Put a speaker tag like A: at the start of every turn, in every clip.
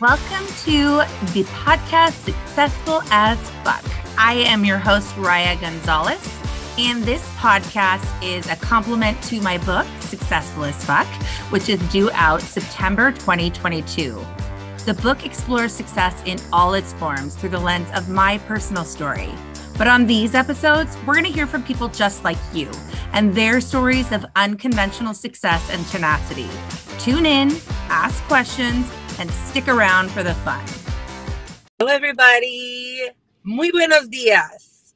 A: Welcome to the podcast Successful as Fuck. I am your host, Riah Gonzalez, and this podcast is a complement to my book, Successful as Fuck, which is due out September 2022. The book explores success in all its forms through the lens of my personal story. But on these episodes, we're going to hear from people just like you and their stories of unconventional success and tenacity. Tune in, ask questions, and stick around for the fun.
B: Hello, everybody. Muy buenos dias.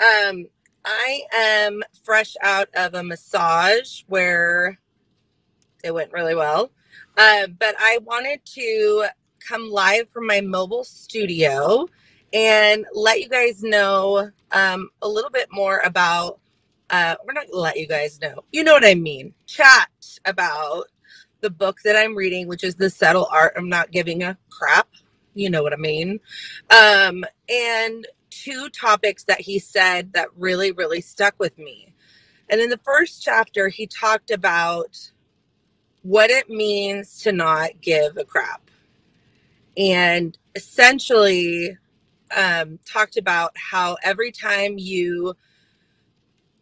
B: Um, I am fresh out of a massage where it went really well. Uh, but I wanted to come live from my mobile studio and let you guys know um, a little bit more about. Uh, we're not let you guys know. You know what I mean. Chat about the book that I'm reading, which is The Subtle Art of Not Giving a Crap. You know what I mean. Um, and two topics that he said that really, really stuck with me. And in the first chapter, he talked about what it means to not give a crap. And essentially, um, talked about how every time you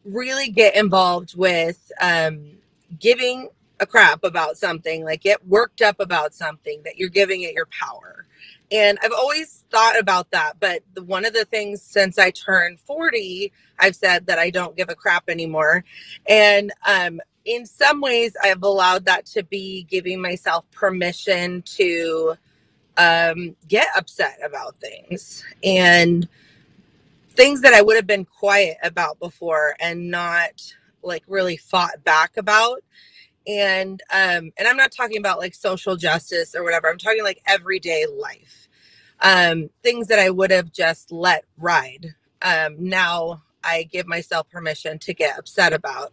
B: really get involved with um, giving a crap about something, like get worked up about something, that you're giving it your power. And I've always thought about that. But the, one of the things since I turned 40, I've said that I don't give a crap anymore. And um, in some ways, I've allowed that to be giving myself permission to um, get upset about things and things that I would have been quiet about before and not like really fought back about and um and i'm not talking about like social justice or whatever i'm talking like everyday life um things that i would have just let ride um now i give myself permission to get upset about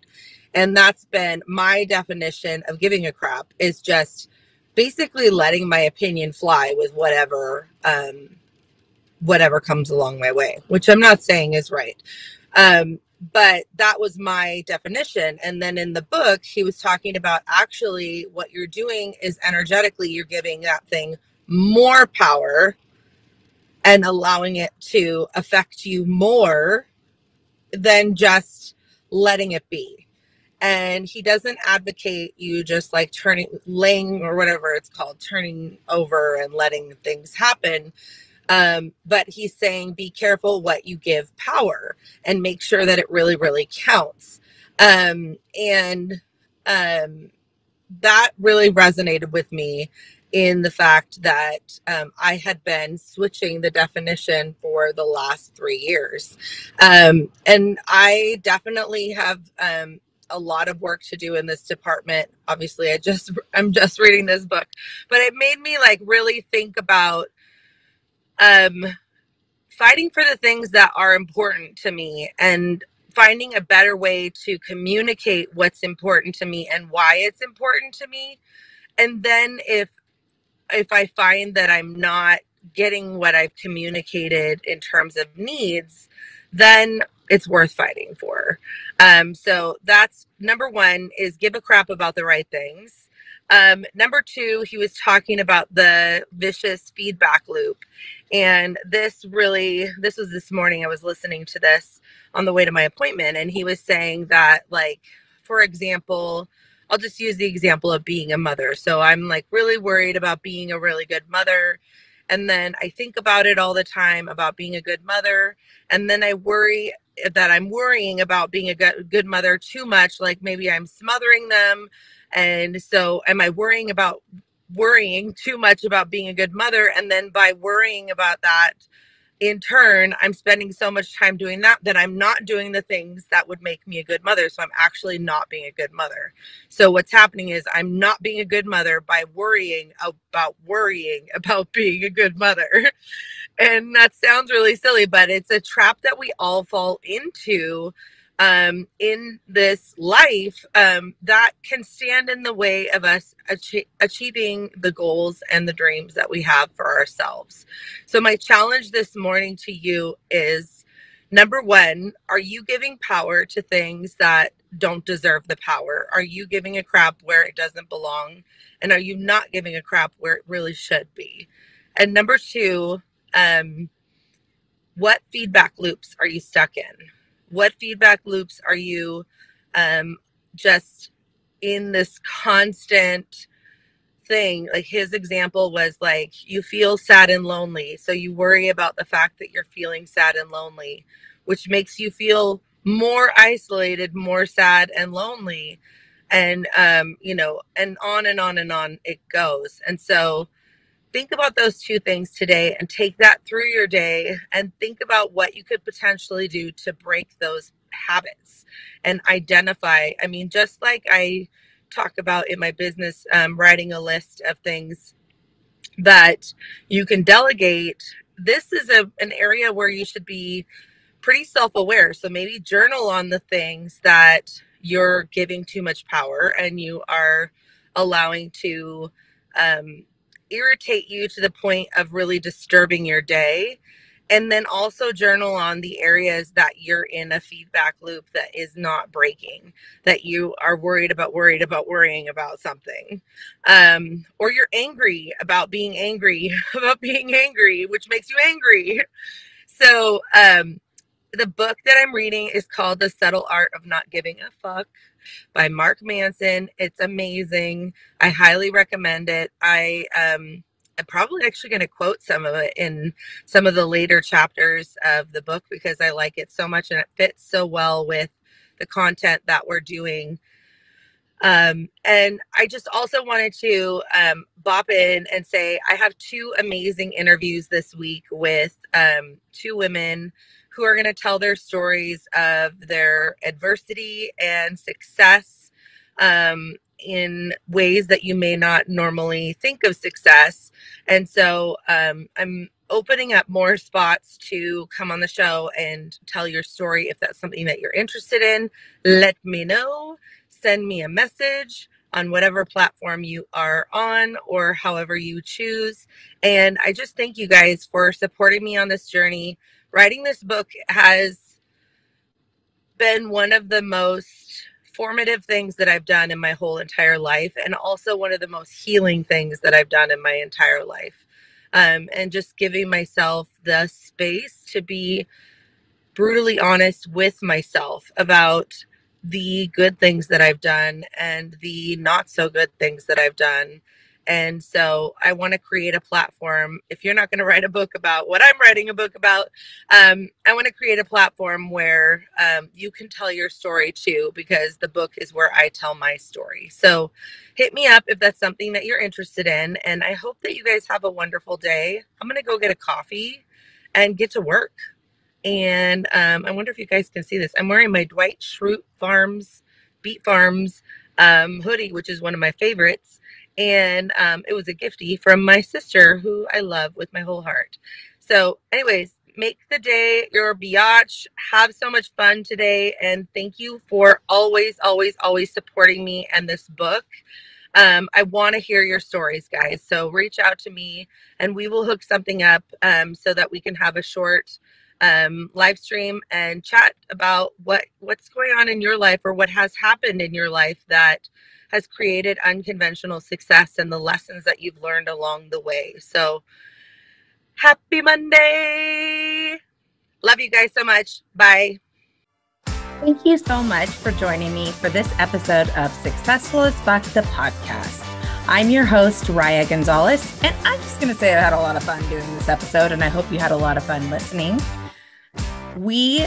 B: and that's been my definition of giving a crap is just basically letting my opinion fly with whatever um whatever comes along my way which i'm not saying is right um but that was my definition. And then in the book he was talking about actually what you're doing is energetically you're giving that thing more power and allowing it to affect you more than just letting it be. And he doesn't advocate you just like turning laying or whatever it's called turning over and letting things happen um, but he's saying be careful what you give power and make sure that it really, really counts. Um, and um, that really resonated with me in the fact that um, I had been switching the definition for the last three years. Um, and I definitely have um, a lot of work to do in this department. Obviously, I just I'm just reading this book, but it made me like really think about um, fighting for the things that are important to me and finding a better way to communicate what's important to me and why it's important to me. And then if if i find that i'm not getting what i've communicated in terms of needs then it's worth fighting for. Um so that's number one is give a crap about the right things um, number two, he was talking about the vicious feedback loop. And this really, this was this morning. I was listening to this on the way to my appointment, and he was saying that, like, for example, I'll just use the example of being a mother. So I'm like really worried about being a really good mother. And then I think about it all the time about being a good mother. And then I worry that I'm worrying about being a good mother too much. Like maybe I'm smothering them and so, am I worrying about worrying too much about being a good mother? And then by worrying about that, in turn, I'm spending so much time doing that that I'm not doing the things that would make me a good mother. So I'm actually not being a good mother. So what's happening is I'm not being a good mother by worrying about worrying about being a good mother. And that sounds really silly, but it's a trap that we all fall into um, in this life um, that can stand in the way of us ach- achieving the goals and the dreams that we have for ourselves. So, my challenge this morning to you is number one, are you giving power to things that don't deserve the power? Are you giving a crap where it doesn't belong? And are you not giving a crap where it really should be? And number two, um, what feedback loops are you stuck in? What feedback loops are you um, just in this constant thing? Like his example was like, you feel sad and lonely. So you worry about the fact that you're feeling sad and lonely, which makes you feel more isolated, more sad and lonely. And, um, you know, and on and on and on it goes. And so, think about those two things today and take that through your day and think about what you could potentially do to break those habits and identify. I mean, just like I talk about in my business, um, writing a list of things that you can delegate. This is a, an area where you should be pretty self aware. So maybe journal on the things that you're giving too much power and you are allowing to um, irritate you to the point of really disturbing your day. And then also journal on the areas that you're in a feedback loop that is not breaking that you are worried about worried about worrying about something. Um, or you're angry about being angry about being angry which makes you angry. So um, the book that i'm reading is called the subtle art of not giving a fuck by Mark Manson. It's amazing. I highly recommend it. I um I'm probably actually going to quote some of it in some of the later chapters of the book because I like it so much and it fits so well with the content that we're doing. Um, and I just also wanted to um, bop in and say I have two amazing interviews this week with um, two women who are going to tell their stories of their adversity and success um, in ways that you may not normally think of success. And so um, I'm opening up more spots to come on the show and tell your story. If that's something that you're interested in, let me know. Send me a message on whatever platform you are on or however you choose. And I just thank you guys for supporting me on this journey writing this book has been one of the most formative things that I've done in my whole entire life, and also one of the most healing things that I've done in my entire life. Um, and just giving myself the space to be brutally honest with myself about the good things that I've done and the not so good things that I've done and so I want to create a platform. If you're not going to write a book about what I'm writing a book about, um, I want to create a platform where um, you can tell your story too, because the book is where I tell my story. So hit me up if that's something that you're interested in. And I hope that you guys have a wonderful day. I'm going to go get a coffee and get to work. And um, I wonder if you guys can see this. I'm wearing my Dwight Schrute Farms, Beet Farms um, hoodie, which is one of my favorites and um, it was a gifty from my sister who I love with my whole heart. So, anyways, make the day your biatch. Have so much fun today, and thank you for always, always, always supporting me and this book. Um, I want to hear your stories, guys. So reach out to me, and we will hook something up um, so that we can have a short um, live stream and chat about what what's going on in your life or what has happened in your life that has created unconventional success and the lessons that you've learned along the way. So, happy Monday. Love you guys so much. Bye.
A: Thank you so much for joining me for this episode of Successful as Fuck, the podcast. I'm your host, Riah Gonzalez, and I'm just going to say I had a lot of fun doing this episode, and I hope you had a lot of fun listening. We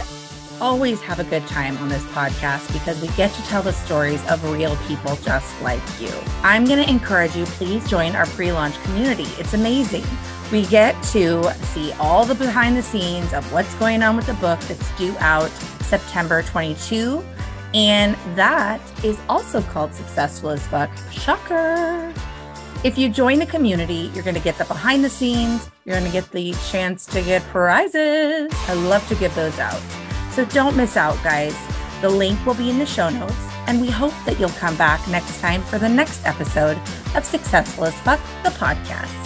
A: always have a good time on this podcast because we get to tell the stories of real people just like you. I'm going to encourage you, please join our pre launch community. It's amazing. We get to see all the behind the scenes of what's going on with the book that's due out September 22. And that is also called Successful as Fuck. Shocker. If you join the community, you're going to get the behind the scenes. You're going to get the chance to get prizes. I love to give those out. So don't miss out, guys. The link will be in the show notes, and we hope that you'll come back next time for the next episode of Successful as Fuck, the podcast.